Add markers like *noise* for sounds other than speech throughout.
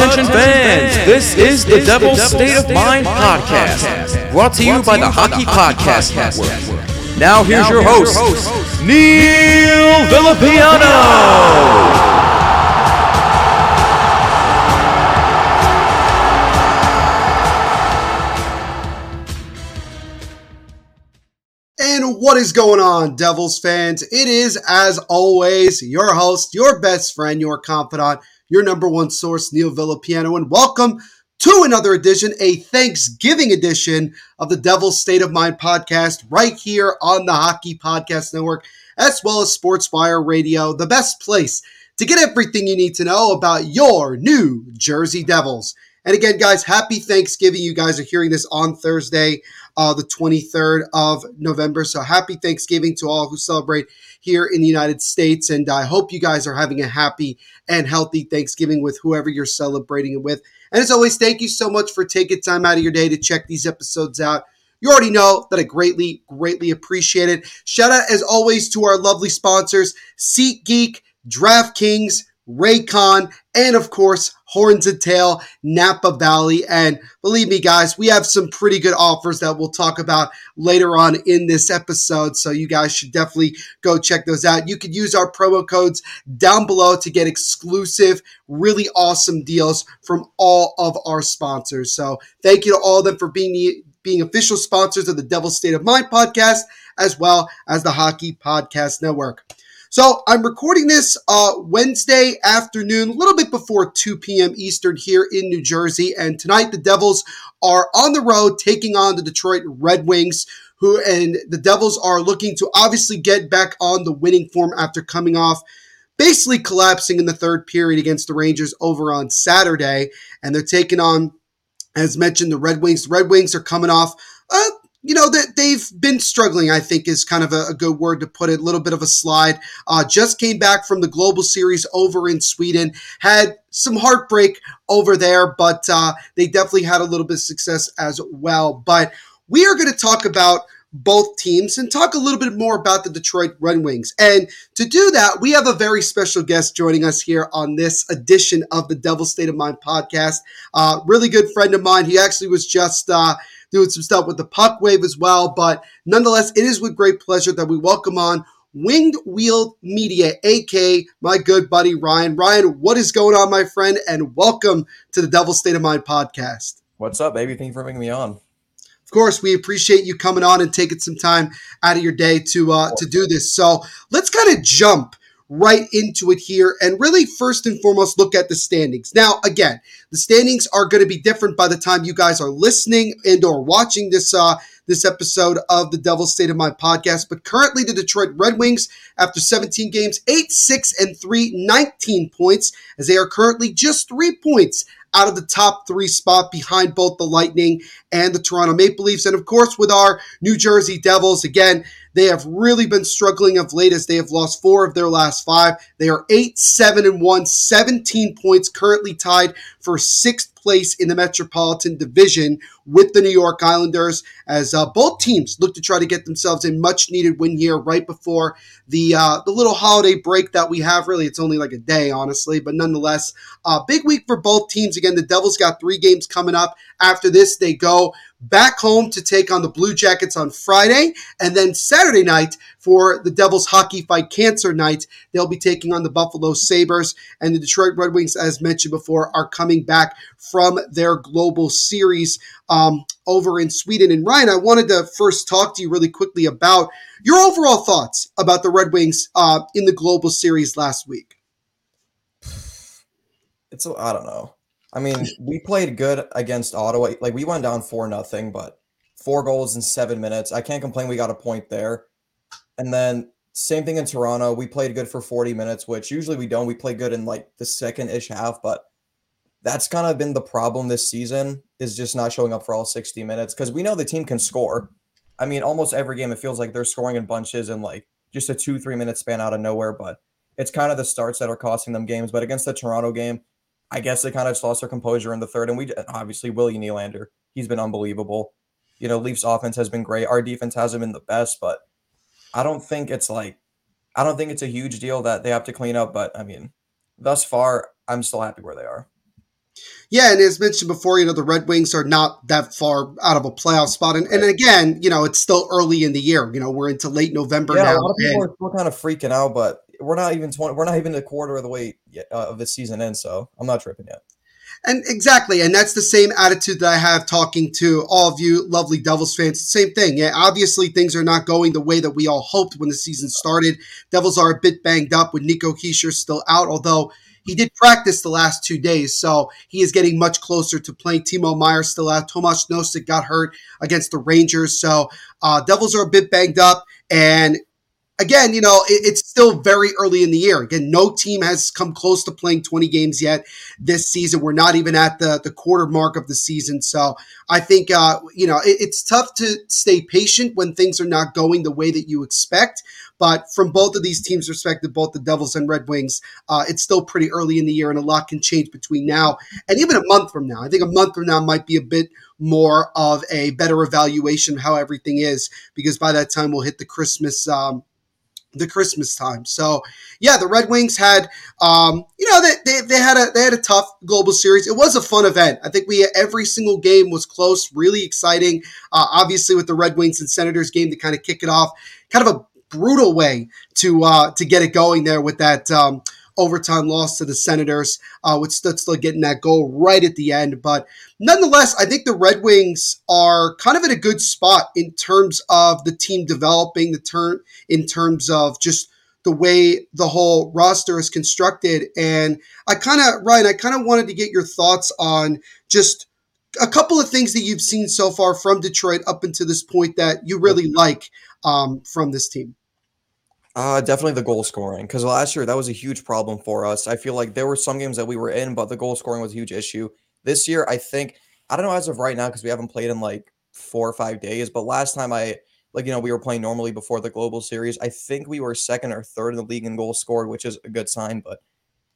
Attention fans, this is the Devil's State of Mind podcast, brought to you by the Hockey Podcast Network. Now here's your host, Neil Villapiano. And what is going on, Devils fans? It is, as always, your host, your best friend, your confidant, your number one source, Neil Villapiano, and welcome to another edition, a Thanksgiving edition of the Devil's State of Mind podcast, right here on the Hockey Podcast Network, as well as Sportswire Radio, the best place to get everything you need to know about your New Jersey Devils. And again, guys, happy Thanksgiving. You guys are hearing this on Thursday, uh, the 23rd of November. So happy Thanksgiving to all who celebrate here in the United States. And I hope you guys are having a happy and healthy Thanksgiving with whoever you're celebrating it with. And as always, thank you so much for taking time out of your day to check these episodes out. You already know that I greatly, greatly appreciate it. Shout out, as always, to our lovely sponsors, SeatGeek, DraftKings, Raycon, and of course, Horns and Tail, Napa Valley. And believe me, guys, we have some pretty good offers that we'll talk about later on in this episode. So you guys should definitely go check those out. You could use our promo codes down below to get exclusive, really awesome deals from all of our sponsors. So thank you to all of them for being being official sponsors of the Devil State of Mind podcast, as well as the Hockey Podcast Network. So I'm recording this uh, Wednesday afternoon, a little bit before 2 p.m. Eastern here in New Jersey. And tonight the Devils are on the road taking on the Detroit Red Wings, who and the Devils are looking to obviously get back on the winning form after coming off basically collapsing in the third period against the Rangers over on Saturday. And they're taking on, as mentioned, the Red Wings. The Red Wings are coming off a you know that they've been struggling. I think is kind of a, a, good word to put it. A little bit of a slide. Uh, just came back from the Global Series over in Sweden. Had some heartbreak over there, but uh, they definitely had a little bit of success as well. But we are going to talk about both teams and talk a little bit more about the Detroit Red Wings. And to do that, we have a very special guest joining us here on this edition of the Devil State of Mind podcast. Uh, really good friend of mine. He actually was just uh, doing some stuff with the puck wave as well. But nonetheless, it is with great pleasure that we welcome on Winged Wheel Media, aka my good buddy Ryan. Ryan, what is going on, my friend? And welcome to the Devil State of Mind podcast. What's up, baby? Thank you for bringing me on. Of course, we appreciate you coming on and taking some time out of your day to uh, to do this. So let's kind of jump right into it here and really first and foremost look at the standings. Now, again, the standings are going to be different by the time you guys are listening and or watching this uh this episode of the Devil's State of Mind podcast. But currently the Detroit Red Wings after 17 games, 8 6 and 3, 19 points as they are currently just 3 points out of the top three spot behind both the Lightning and the Toronto Maple Leafs. And of course, with our New Jersey Devils, again, they have really been struggling of late as they have lost four of their last five. They are 8 7 and 1, 17 points, currently tied for sixth place in the Metropolitan Division with the New York Islanders as uh, both teams look to try to get themselves a much needed win here right before the uh, the little holiday break that we have. Really, it's only like a day, honestly, but nonetheless, uh, big week for both teams. Again, the Devils got three games coming up. After this, they go back home to take on the Blue Jackets on Friday. And then Saturday night for the Devils Hockey Fight Cancer Night, they'll be taking on the Buffalo Sabres. And the Detroit Red Wings, as mentioned before, are coming back from their global series um, over in Sweden. And Ryan, I wanted to first talk to you really quickly about your overall thoughts about the Red Wings uh, in the global series last week. It's, I don't know. I mean, we played good against Ottawa. Like we went down four nothing, but four goals in seven minutes. I can't complain. We got a point there. And then same thing in Toronto. We played good for 40 minutes, which usually we don't. We play good in like the second ish half, but that's kind of been the problem this season is just not showing up for all 60 minutes because we know the team can score. I mean, almost every game it feels like they're scoring in bunches and like just a two, three minute span out of nowhere. But it's kind of the starts that are costing them games. But against the Toronto game, I guess they kind of just lost their composure in the third. And we obviously Willie Nylander, he's been unbelievable. You know, Leafs offense has been great. Our defense hasn't been the best, but I don't think it's like I don't think it's a huge deal that they have to clean up. But I mean, thus far, I'm still happy where they are. Yeah, and as mentioned before, you know, the Red Wings are not that far out of a playoff spot. And, and again, you know, it's still early in the year. You know, we're into late November yeah, now. A lot of people and- are still kind of freaking out, but we're not even 20, we're not even a quarter of the way yet, uh, of the season in, so I'm not tripping yet. And exactly, and that's the same attitude that I have talking to all of you lovely Devils fans. Same thing. Yeah, obviously things are not going the way that we all hoped when the season started. Devils are a bit banged up with Nico Hischier still out, although he did practice the last two days, so he is getting much closer to playing. Timo Meier still out. Tomas Nosek got hurt against the Rangers, so uh, Devils are a bit banged up. And again, you know, it, it's still very early in the year. Again, no team has come close to playing 20 games yet this season. We're not even at the, the quarter mark of the season. So I think, uh, you know, it, it's tough to stay patient when things are not going the way that you expect. But from both of these teams' perspective, both the Devils and Red Wings, uh, it's still pretty early in the year and a lot can change between now and even a month from now. I think a month from now might be a bit more of a better evaluation of how everything is because by that time we'll hit the Christmas um, the Christmas time. So yeah, the Red Wings had um, you know they, they, they had a they had a tough global series. It was a fun event. I think we every single game was close, really exciting. Uh, obviously with the Red Wings and Senators game to kind of kick it off, kind of a brutal way to uh, to get it going there with that um, overtime loss to the Senators, uh, with Stützle getting that goal right at the end. But nonetheless, I think the Red Wings are kind of in a good spot in terms of the team developing, the turn in terms of just the way the whole roster is constructed. And I kind of, Ryan, I kind of wanted to get your thoughts on just a couple of things that you've seen so far from Detroit up until this point that you really like um, from this team. Uh, definitely the goal scoring because last year that was a huge problem for us. I feel like there were some games that we were in, but the goal scoring was a huge issue. This year, I think I don't know as of right now because we haven't played in like four or five days. But last time I like you know we were playing normally before the global series, I think we were second or third in the league in goals scored, which is a good sign. But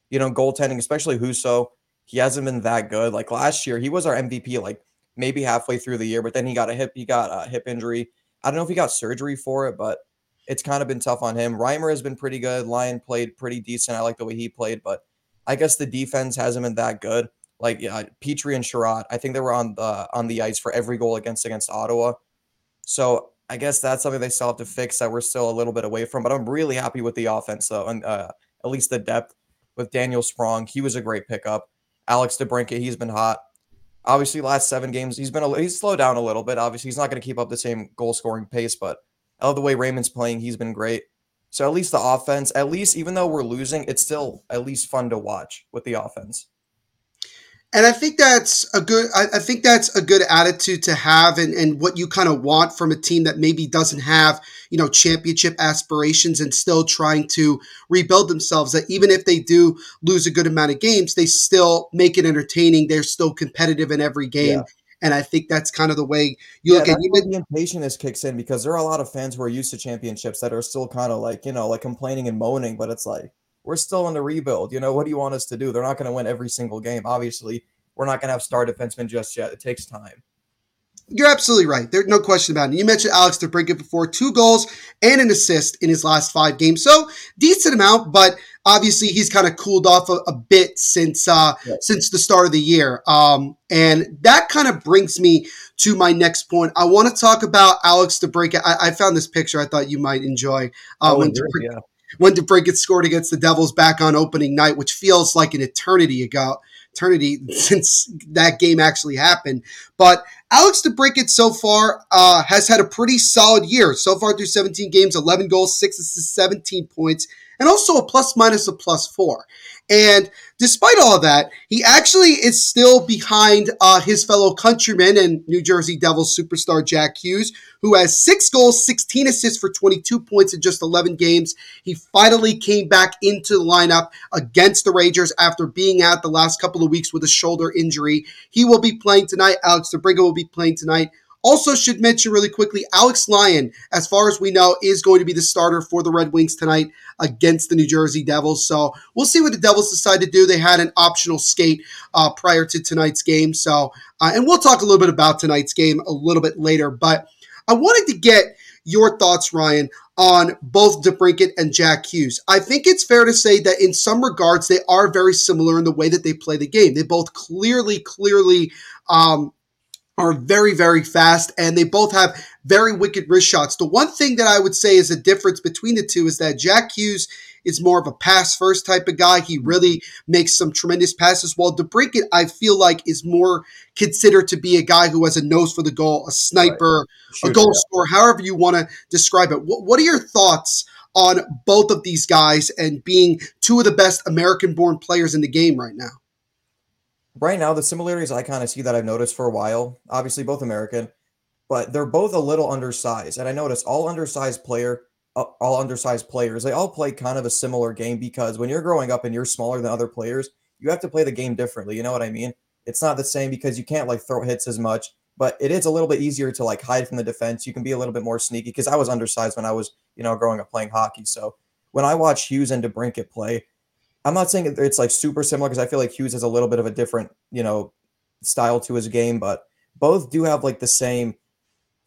you know, goaltending, especially Husso, he hasn't been that good. Like last year, he was our MVP like maybe halfway through the year, but then he got a hip he got a hip injury. I don't know if he got surgery for it, but it's kind of been tough on him. Reimer has been pretty good. Lyon played pretty decent. I like the way he played, but I guess the defense hasn't been that good. Like yeah, Petry and Chiarot, I think they were on the on the ice for every goal against against Ottawa. So I guess that's something they still have to fix that we're still a little bit away from. But I'm really happy with the offense though, and uh, at least the depth with Daniel Sprong. He was a great pickup. Alex DeBrincat, he's been hot. Obviously, last seven games he's been a, he's slowed down a little bit. Obviously, he's not going to keep up the same goal scoring pace, but I love the way Raymond's playing. He's been great. So at least the offense, at least even though we're losing, it's still at least fun to watch with the offense. And I think that's a good. I, I think that's a good attitude to have, and, and what you kind of want from a team that maybe doesn't have you know championship aspirations and still trying to rebuild themselves. That even if they do lose a good amount of games, they still make it entertaining. They're still competitive in every game. Yeah. And I think that's kind of the way you Yeah, look at you. where the impatience kicks in because there are a lot of fans who are used to championships that are still kind of like, you know, like complaining and moaning, but it's like, we're still in the rebuild. You know, what do you want us to do? They're not going to win every single game. Obviously, we're not going to have star defensemen just yet. It takes time. You're absolutely right. There's no question about it. You mentioned Alex DeBrincat before, two goals and an assist in his last five games. So decent amount, but obviously he's kind of cooled off a, a bit since uh, Yeah. since the start of the year. Um, and that kind of brings me to my next point. I want to talk about Alex DeBrincat. I, I found this picture I thought you might enjoy. Uh, Oh, when really? DeBrincat- yeah. when DeBrincat scored against the Devils back on opening night, which feels like an eternity ago, eternity *laughs* since that game actually happened. But Alex DeBrincat so far uh, has had a pretty solid year. So far through 17 games, 11 goals, 6 assists, 17 points. And also a plus minus of plus four. And despite all that, he actually is still behind uh, his fellow countryman and New Jersey Devils superstar Jack Hughes, who has six goals, 16 assists for 22 points in just 11 games. He finally came back into the lineup against the Rangers after being out the last couple of weeks with a shoulder injury. He will be playing tonight. Alex DeBrincat will be playing tonight. Also, should mention really quickly, Alex Lyon, as far as we know, is going to be the starter for the Red Wings tonight against the New Jersey Devils. So we'll see what the Devils decide to do. They had an optional skate uh, prior to tonight's game. So, uh, and we'll talk a little bit about tonight's game a little bit later. But I wanted to get your thoughts, Ryan, on both DeBrincat and Jack Hughes. I think it's fair to say that in some regards they are very similar in the way that they play the game. They both clearly, clearly um, are very, very fast, and they both have very wicked wrist shots. The one thing that I would say is a difference between the two is that Jack Hughes is more of a pass first type of guy. He really makes some tremendous passes, while DeBrincat, I feel like, is more considered to be a guy who has a nose for the goal, a sniper, right. Shooter, a goal yeah. scorer, however you want to describe it. What, what are your thoughts on both of these guys and being two of the best American born players in the game right now? Right now, the similarities I kind of see that I've noticed for a while, obviously both American, but they're both a little undersized. And I notice all undersized player, all undersized players, they all play kind of a similar game because when you're growing up and you're smaller than other players, you have to play the game differently. You know what I mean? It's not the same because you can't like throw hits as much, but it is a little bit easier to like hide from the defense. You can be a little bit more sneaky because I was undersized when I was, you know, growing up playing hockey. So when I watch Hughes and DeBrincat play, I'm not saying it's like super similar because I feel like Hughes has a little bit of a different, you know, style to his game, but both do have like the same,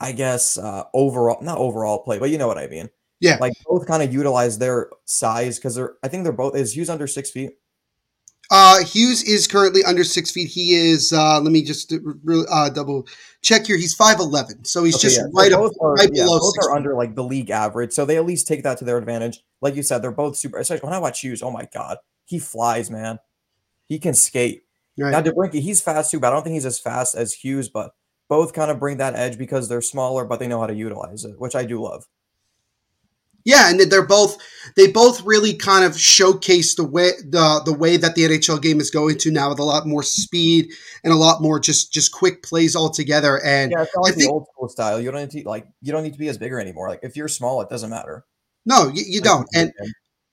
I guess, uh, overall, not overall play, but you know what I mean. Yeah. Like both kind of utilize their size because they're, I think they're both, is Hughes under six feet? Uh, Hughes is currently under six feet. He is. Uh, let me just uh, double check here. He's five eleven, so he's okay, just yeah. right, so up, are, right yeah, below. Both are under like the league average, so they at least take that to their advantage. Like you said, they're both super. Especially when I watch Hughes, oh my god, he flies, man. He can skate. Right. Now DeBrincat, he's fast too, but I don't think he's as fast as Hughes. But both kind of bring that edge because they're smaller, but they know how to utilize it, which I do love. Yeah, and they're both they both really kind of showcase the way the the way that the NHL game is going to now with a lot more speed and a lot more just just quick plays altogether. And yeah, it's like think, the old school style. You don't need to like you don't need to be as bigger anymore. Like if you're small, it doesn't matter. No, you, you don't. And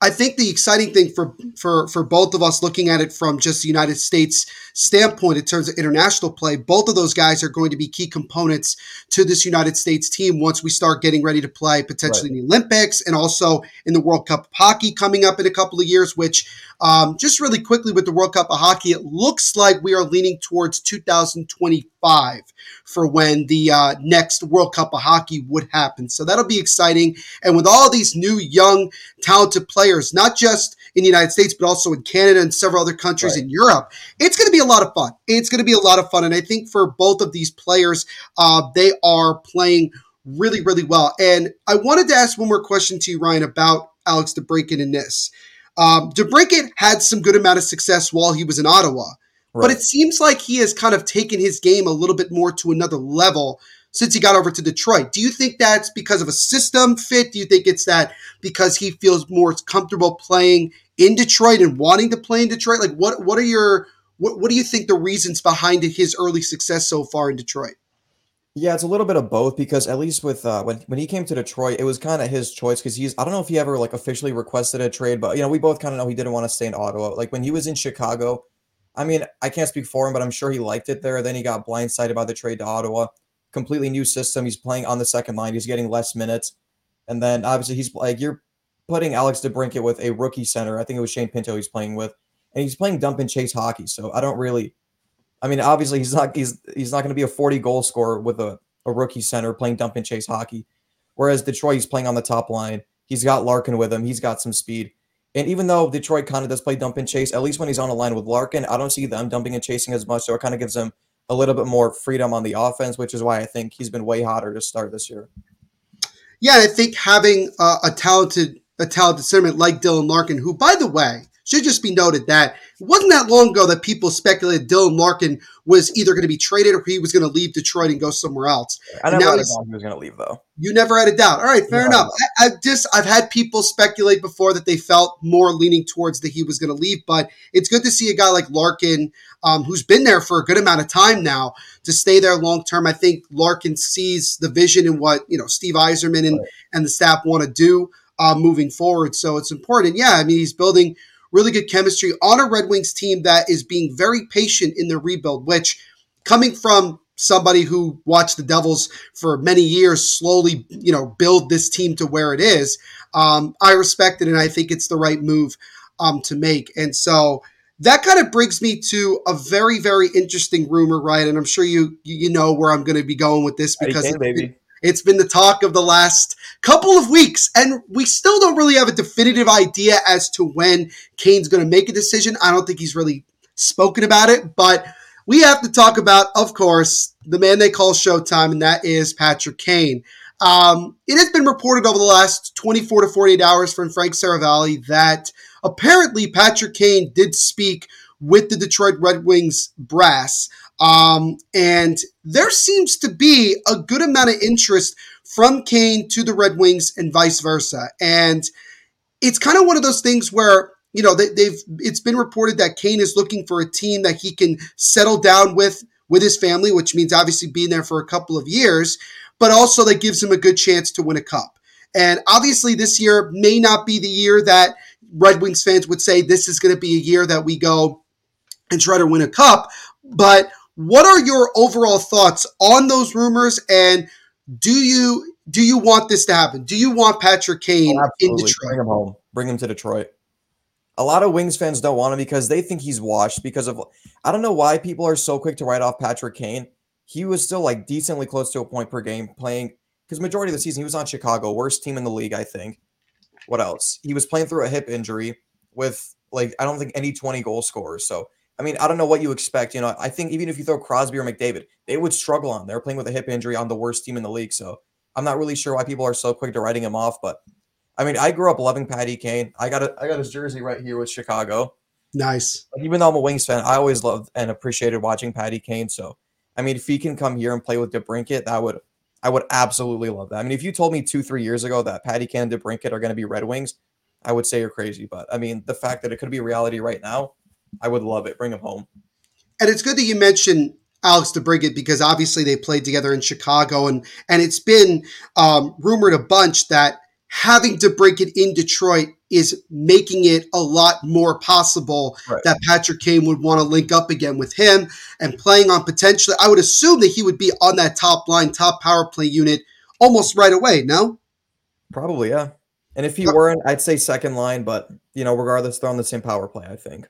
I think the exciting thing for for for both of us looking at it from just the United States standpoint in terms of international play, both of those guys are going to be key components to this United States team once we start getting ready to play potentially right. in the Olympics and also in the World Cup of Hockey coming up in a couple of years. Which um, just really quickly with the World Cup of Hockey, it looks like we are leaning towards 2025 for when the uh, next World Cup of Hockey would happen. So that'll be exciting. And with all these new, young, talented players, not just in the United States, but also in Canada and several other countries right. in Europe, it's going to be a lot of fun. It's going to be a lot of fun. And I think for both of these players, uh, they are playing really, really well. And I wanted to ask one more question to you, Ryan, about Alex DeBrincat in this. Um, DeBrincat had some good amount of success while he was in Ottawa. Right. But it seems like he has kind of taken his game a little bit more to another level since he got over to Detroit. Do you think that's because of a system fit? Do you think it's that because he feels more comfortable playing in Detroit and wanting to play in Detroit? Like what what are your what, what do you think the reasons behind his early success so far in Detroit? Yeah, it's a little bit of both because at least with uh, when when he came to Detroit, it was kind of his choice because he's I don't know if he ever like officially requested a trade, but you know we both kind of know he didn't want to stay in Ottawa. Like when he was in Chicago, I mean, I can't speak for him, but I'm sure he liked it there. Then he got blindsided by the trade to Ottawa. Completely new system. He's playing on the second line. He's getting less minutes. And then obviously he's like you're putting Alex DeBrincat with a rookie center. I think it was Shane Pinto he's playing with, and he's playing dump and chase hockey. So I don't really. I mean, obviously he's not he's he's not going to be a 40 goal scorer with a, a rookie center playing dump and chase hockey. Whereas Detroit, he's playing on the top line. He's got Larkin with him. He's got some speed. And even though Detroit kind of does play dump and chase, at least when he's on a line with Larkin, I don't see them dumping and chasing as much. So it kind of gives him a little bit more freedom on the offense, which is why I think he's been way hotter to start this year. Yeah, I think having uh, a talented a talented centerman like Dylan Larkin, who, by the way, should just be noted that it wasn't that long ago that people speculated Dylan Larkin was either going to be traded or he was going to leave Detroit and go somewhere else. I And never now had a doubt he was going to leave though. You never had a doubt. All right, fair No. enough. I, I've just I've had people speculate before that they felt more leaning towards that he was going to leave, but it's good to see a guy like Larkin, um, who's been there for a good amount of time now, to stay there long term. I think Larkin sees the vision in what you know Steve Yzerman and Right. and the staff want to do uh, moving forward. So it's important. Yeah, I mean he's building really good chemistry on a Red Wings team that is being very patient in their rebuild, which coming from somebody who watched the Devils for many years slowly, you know, build this team to where it is, um, I respect it and I think it's the right move um, to make. And so that kind of brings me to a very, very interesting rumor, right? And I'm sure you you know where I'm going to be going with this because baby. It's been the talk of the last couple of weeks, and we still don't really have a definitive idea as to when Kane's going to make a decision. I don't think he's really spoken about it, but we have to talk about, of course, the man they call Showtime, and that is Patrick Kane. Um, it has been reported over the last 24 to 48 hours from Frank Seravalli that apparently Patrick Kane did speak with the Detroit Red Wings brass. Um, and there seems to be a good amount of interest from Kane to the Red Wings and vice versa. And it's kind of one of those things where you know they, they've it's been reported that Kane is looking for a team that he can settle down with with his family, which means obviously being there for a couple of years, but also that gives him a good chance to win a cup. And obviously, this year may not be the year that Red Wings fans would say this is going to be a year that we go and try to win a cup. But what are your overall thoughts on those rumors? And do you do you want this to happen? Do you want Patrick Kane Oh, in absolutely. Bring him home. Bring him to Detroit. A lot of Wings fans don't want him because they think he's washed because of I don't know why people are so quick to write off Patrick Kane. He was still like decently close to a point per game playing because majority of the season he was on Chicago, worst team in the league, I think. What else? He was playing through a hip injury with like I don't think any 20 goal scorers. So I mean, I don't know what you expect. You know, I think even if you throw Crosby or McDavid, they would struggle on. They're playing with a hip injury on the worst team in the league. So I'm not really sure why people are so quick to writing him off. But I mean, I grew up loving Patty Kane. I got a, I got his jersey right here with Chicago. Nice. Like, even though I'm a Wings fan, I always loved and appreciated watching Patty Kane. So I mean, if he can come here and play with DeBrincat, that would I would absolutely love that. I mean, if you told me two, three years ago that Patty Kane and DeBrincat are going to be Red Wings, I would say you're crazy. But I mean, the fact that it could be reality right now, I would love it. Bring him home. And it's good that you mentioned Alex DeBrincat because obviously they played together in Chicago, and and it's been um, rumored a bunch that having DeBrincat in Detroit is making it a lot more possible Right. that Patrick Kane would want to link up again with him and playing on potentially. I would assume that he would be on that top line, top power play unit almost right away. No. Probably, yeah. And if he weren't, I'd say second line, but you know, regardless, they're on the same power play, I think.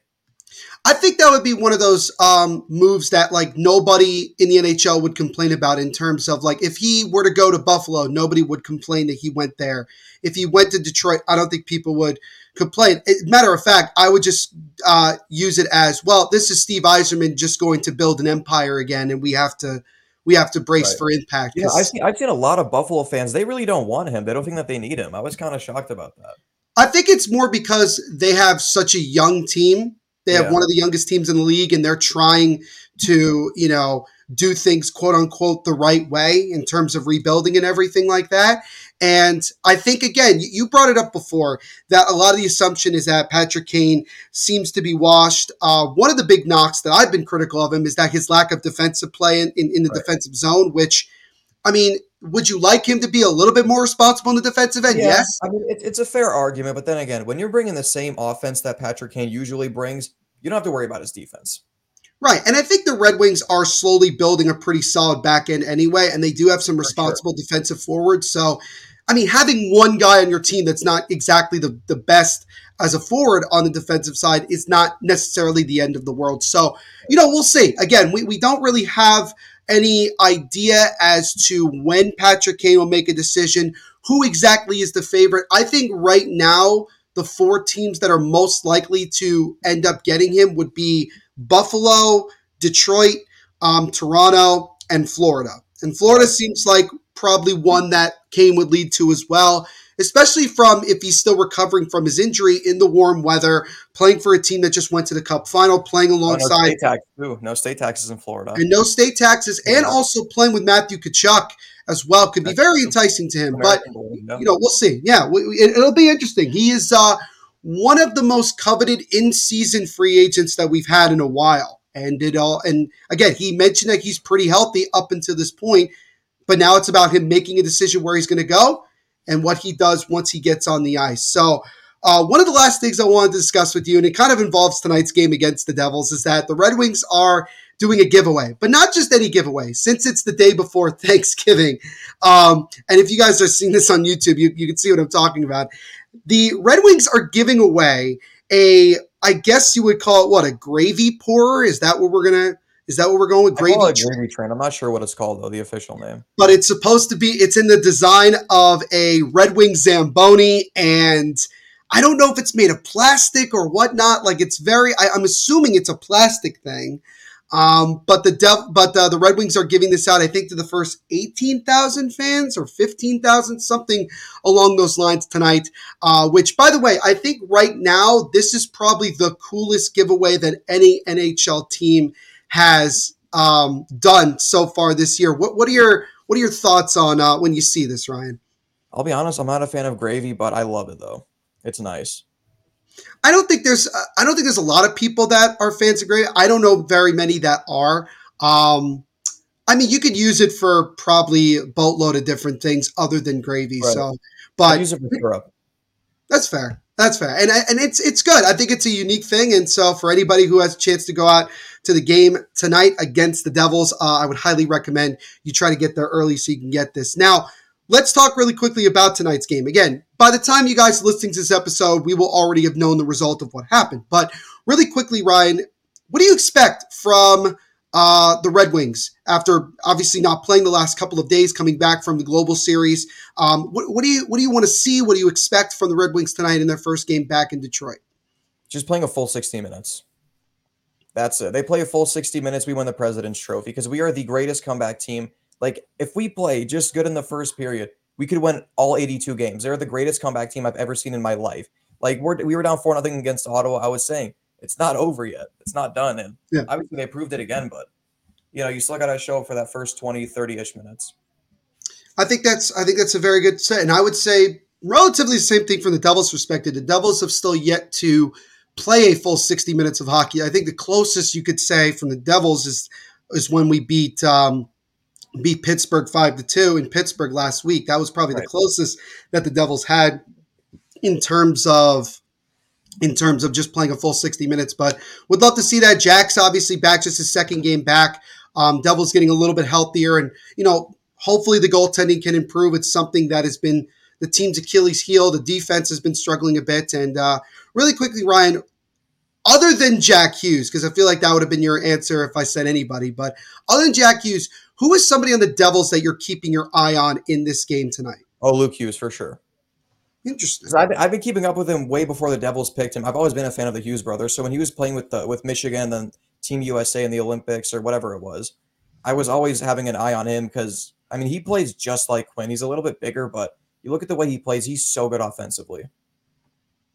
I think that would be one of those um, moves that like nobody in the NHL would complain about in terms of like if he were to go to Buffalo, nobody would complain that he went there. If he went to Detroit, I don't think people would complain. Matter of fact, I would just uh, use it as well. This is Steve Yzerman just going to build an empire again, and we have to we have to brace Right. for impact. 'cause I've seen I've seen a lot of Buffalo fans. They really don't want him. They don't think that they need him. I was kind of shocked about that. I think it's more because they have such a young team. They have Yeah. one of the youngest teams in the league, and they're trying to, you know, do things quote unquote the right way in terms of rebuilding and everything like that. And I think again, you- brought it up before that a lot of the assumption is that Patrick Kane seems to be washed. Uh, one of the big knocks that I've been critical of him is that his lack of defensive play in, in, in the Right. defensive zone, which I mean, would you like him to be a little bit more responsible in the defensive end? Yes. I mean, it's it's a fair argument, but then again, when you're bringing the same offense that Patrick Kane usually brings, you don't have to worry about his defense. Right. And I think the Red Wings are slowly building a pretty solid back end anyway, and they do have some sure. responsible defensive forwards. So, I mean, having one guy on your team that's not exactly the, the best as a forward on the defensive side is not necessarily the end of the world. So, you know, we'll see. Again, we, we don't really have any idea as to when Patrick Kane will make a decision, who exactly is the favorite. I think right now, the four teams that are most likely to end up getting him would be Buffalo, Detroit, um, Toronto, and Florida. And Florida seems like probably one that Kane would lead to as well. Especially from if he's still recovering from his injury in the warm weather, playing for a team that just went to the Cup final, playing Oh, no alongside state. No state taxes in Florida. and no state taxes, and also playing with Matthew Tkachuk as well could be That's very true. enticing to him. But American boy, you know, we'll see. Yeah, it, will be interesting. He is uh, one of the most coveted in-season free agents that we've had in a while, and it all. And again, he mentioned that he's pretty healthy up until this point, but now it's about him making a decision where he's going to go and what he does once he gets on the ice. So. Uh, one of the last things I wanted to discuss with you, and it kind of involves tonight's game against the Devils, is that the Red Wings are doing a giveaway, but not just any giveaway. Since it's the day before *laughs* Thanksgiving, um, and if you guys are seeing this on YouTube, you, you can see what I'm talking about. The Red Wings are giving away a, I guess you would call it what a gravy pourer. Is that what we're gonna? Is that what we're going with? I Gravy, call it tr- gravy train. I'm not sure what it's called though. The official name. but it's supposed to be. It's in the design of a Red Wing Zamboni, and I don't know if it's made of plastic or whatnot. Like it's very. I, I'm assuming it's a plastic thing. Um, but the Dev, but uh, the Red Wings are giving this out, I think, to the first eighteen thousand fans or fifteen thousand, something along those lines tonight. Uh, which, by the way, I think right now this is probably the coolest giveaway that any NHL team has um, done so far this year. What what are your what are your thoughts on uh, when you see this, Ryan? I'll be honest. I'm not a fan of gravy, but I love it though. It's nice. I don't think there's uh, I don't think there's a lot of people that are fans of gravy. I don't know very many that are. Um, I mean, you could use it for probably a boatload of different things other than gravy. Right. So, I but use it for syrup. That's fair. That's fair, and and it's it's good. I think it's a unique thing, and so for anybody who has a chance to go out to the game tonight against the Devils, uh, I would highly recommend you try to get there early so you can get this. Now, let's talk really quickly about tonight's game. Again, by the time you guys are listening to this episode, we will already have known the result of what happened. But really quickly, Ryan, what do you expect from uh, the Red Wings after obviously not playing the last couple of days, coming back from the Global Series? Um, what, what do you what do you want to see? What do you expect from the Red Wings tonight in their first game back in Detroit? Just playing a full 60 minutes. That's it. They play a full 60 minutes. We win the President's Trophy because we are the greatest comeback team. Like, if we play just good in the first period, we could win all 82 games. They're the greatest comeback team I've ever seen in my life. Like, we're, we were down 4 nothing against Ottawa. I was saying, it's not over yet. It's not done. And Yeah. obviously, they proved it again, but, you know, you still got to show up for that first 20, 30 ish minutes. I think that's I think that's a very good set, and I would say relatively the same thing from the Devils' perspective. The Devils have still yet to play a full sixty minutes of hockey. I think the closest you could say from the Devils is is when we beat um, beat Pittsburgh five to two in Pittsburgh last week. That was probably the closest that the Devils had in terms of in terms of just playing a full 60 minutes. But would love to see that. Jack's obviously back, just his second game back. Um, Devils getting a little bit healthier, and you know, hopefully the goaltending can improve. It's something that has been the team's Achilles heel. The defense has been struggling a bit, and uh, really quickly, Ryan. Other than Jack Hughes, because I feel like that would have been your answer if I said anybody, but other than Jack Hughes, who is somebody on the Devils that you're keeping your eye on in this game tonight? Oh, Luke Hughes for sure. Interesting. I've, been- I've been keeping up with him way before the Devils picked him. I've always been a fan of the Hughes brothers. So when he was playing with the with Michigan, then Team USA in the Olympics or whatever it was, I was always having an eye on him because I mean he plays just like Quinn. He's a little bit bigger, but you look at the way he plays, he's so good offensively.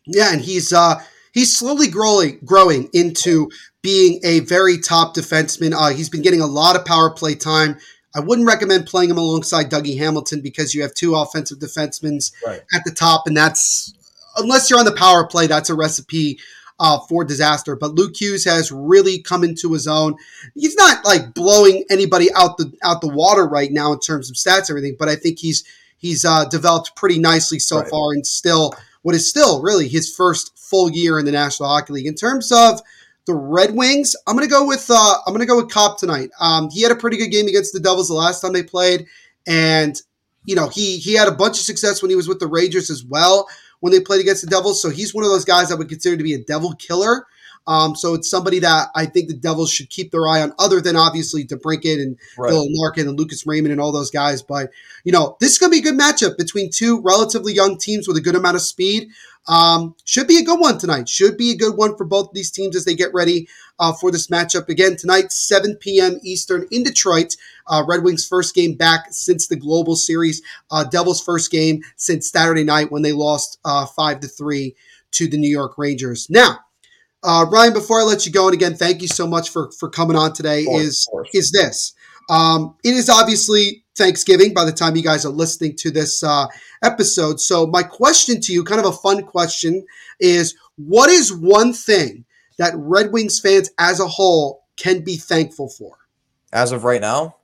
Yeah, and he's uh he's slowly growing growing into being a very top defenseman. Uh, he's been getting a lot of power play time. I wouldn't recommend playing him alongside Dougie Hamilton because you have two offensive defensemen Right. at the top, and that's unless you're on the power play, that's a recipe uh, for disaster. But Luke Hughes has really come into his own. He's not like blowing anybody out the out the water right now in terms of stats and everything, but I think he's he's uh, developed pretty nicely so Right. far, and still what is still really his first full year in the National Hockey League. In terms of the Red Wings, I'm gonna go with uh, I'm gonna go with Copp tonight. Um, he had a pretty good game against the Devils the last time they played, and you know he he had a bunch of success when he was with the Rangers as well when they played against the Devils. So he's one of those guys I would consider to be a Devil killer. Um, so it's somebody that I think the Devils should keep their eye on, other than obviously DeBrincat and Right. Bill Larkin and Lucas Raymond and all those guys. But you know, this is going to be a good matchup between two relatively young teams with a good amount of speed. Um, should be a good one tonight. Should be a good one for both these teams as they get ready uh, for this matchup again tonight, 7 p.m. Eastern in Detroit. Uh, Red Wings' first game back since the Global Series. Uh, Devils' first game since Saturday night when they lost uh, five to three to the New York Rangers. Now, uh, Ryan, before I let you go, and again, thank you so much for for coming on today. Course, is is this? Um, it is obviously Thanksgiving by the time you guys are listening to this uh, episode. So, my question to you, kind of a fun question, is what is one thing that Red Wings fans as a whole can be thankful for? As of right now,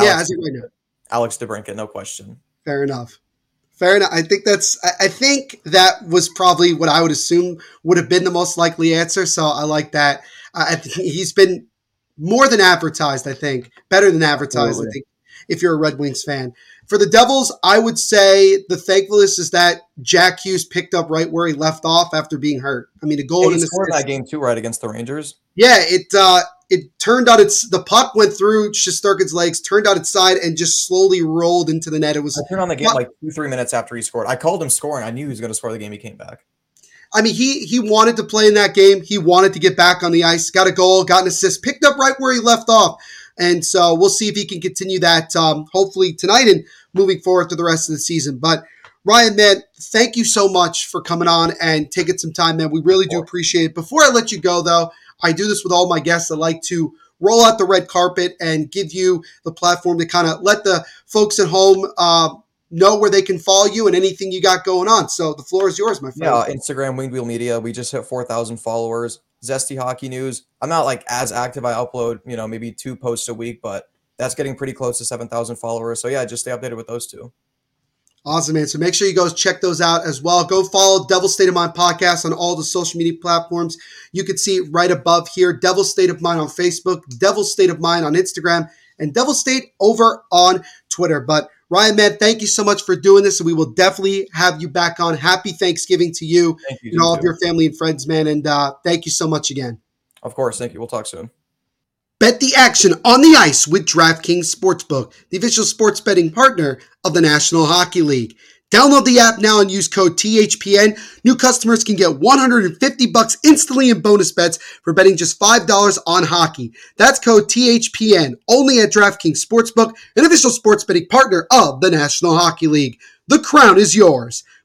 yeah, Alex, as of right now. Alex DeBrincat, no question. Fair enough. Fair enough. I think that's. I- I think that was probably what I would assume would have been the most likely answer. So I like that. Uh, I think he's been more than advertised. I think better than advertised. I think if you're a Red Wings fan. For the Devils, I would say the thankfulness is that Jack Hughes picked up right where he left off after being hurt. I mean, a goal in he the scored that game too, right against the Rangers. Yeah, it uh, it turned out its the puck went through Shesterkin's legs, turned on its side, and just slowly rolled into the net. It was I turned on the game like two, three minutes after he scored. I called him scoring. I knew he was going to score the game. He came back. I mean, he he wanted to play in that game. He wanted to get back on the ice. Got a goal, got an assist, picked up right where he left off. And so we'll see if he can continue that. Um, hopefully tonight and moving forward to the rest of the season. But Ryan, man, thank you so much for coming on and taking some time, man. We really do appreciate it. Before I let you go, though, I do this with all my guests. I like to roll out the red carpet and give you the platform to kind of let the folks at home uh, know where they can follow you and anything you got going on. So the floor is yours, my friend. Yeah, Instagram, Winged Wheel Media. We just hit 4,000 followers. Zesty Hockey News. I'm not like as active. I upload, you know, maybe two posts a week, but that's getting pretty close to 7,000 followers. So yeah, just stay updated with those two. Awesome, man. So make sure you go check those out as well. Go follow Devil State of Mind podcast on all the social media platforms. You can see right above here. Devil State of Mind on Facebook, Devil State of Mind on Instagram, and Devil State over on Twitter. But Ryan, man, thank you so much for doing this. And we will definitely have you back on. Happy Thanksgiving to you Thank you. and all of your family and friends, man. And uh, thank you so much again. Of course. Thank you. We'll talk soon. Bet the action on the ice with DraftKings Sportsbook, the official sports betting partner of the National Hockey League. Download the app now and use code THPN. New customers can get 150 bucks instantly in bonus bets for betting just $5 on hockey. That's code THPN only at DraftKings Sportsbook, an official sports betting partner of the National Hockey League. The crown is yours.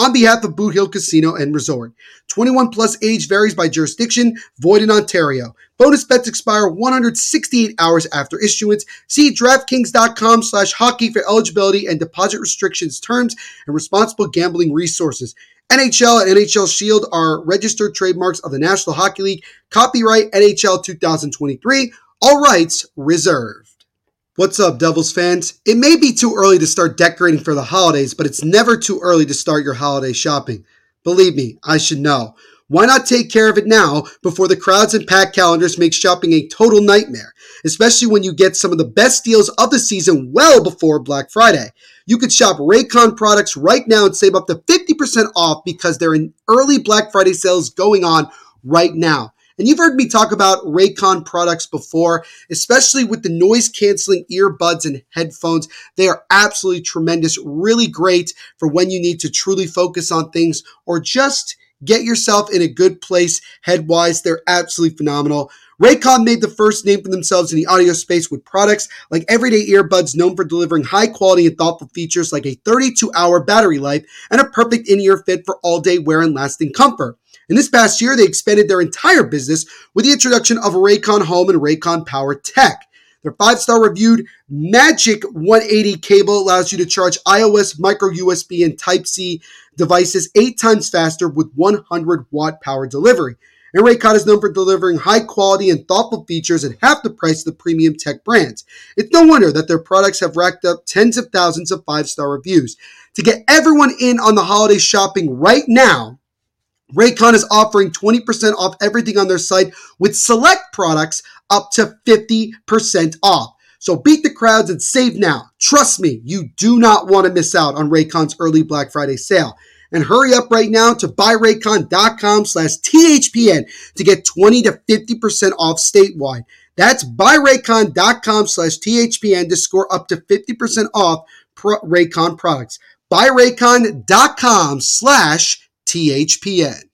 On behalf of Boot Hill Casino and Resort, 21 plus age varies by jurisdiction, void in Ontario. Bonus bets expire 168 hours after issuance. See DraftKings.com slash hockey for eligibility and deposit restrictions, terms, and responsible gambling resources. NHL and NHL Shield are registered trademarks of the National Hockey League. Copyright NHL 2023. All rights reserved. What's up, Devils fans? It may be too early to start decorating for the holidays, but it's never too early to start your holiday shopping. Believe me, I should know. Why not take care of it now before the crowds and packed calendars make shopping a total nightmare, especially when you get some of the best deals of the season well before Black Friday? You could shop Raycon products right now and save up to 50% off because they're in early Black Friday sales going on right now. And you've heard me talk about Raycon products before, especially with the noise canceling earbuds and headphones. They are absolutely tremendous, really great for when you need to truly focus on things or just get yourself in a good place headwise. They're absolutely phenomenal. Raycon made the first name for themselves in the audio space with products like everyday earbuds known for delivering high quality and thoughtful features like a 32 hour battery life and a perfect in ear fit for all day wear and lasting comfort. In this past year, they expanded their entire business with the introduction of Raycon Home and Raycon Power Tech. Their five star reviewed Magic 180 cable allows you to charge iOS, micro USB, and Type C devices eight times faster with 100 watt power delivery. And Raycon is known for delivering high quality and thoughtful features at half the price of the premium tech brands. It's no wonder that their products have racked up tens of thousands of five star reviews. To get everyone in on the holiday shopping right now, Raycon is offering 20% off everything on their site with select products up to 50% off. So beat the crowds and save now. Trust me, you do not want to miss out on Raycon's early Black Friday sale. And hurry up right now to buyraycon.com slash THPN to get 20 to 50% off statewide. That's buyraycon.com slash THPN to score up to 50% off Raycon products. Buyraycon.com slash THPN.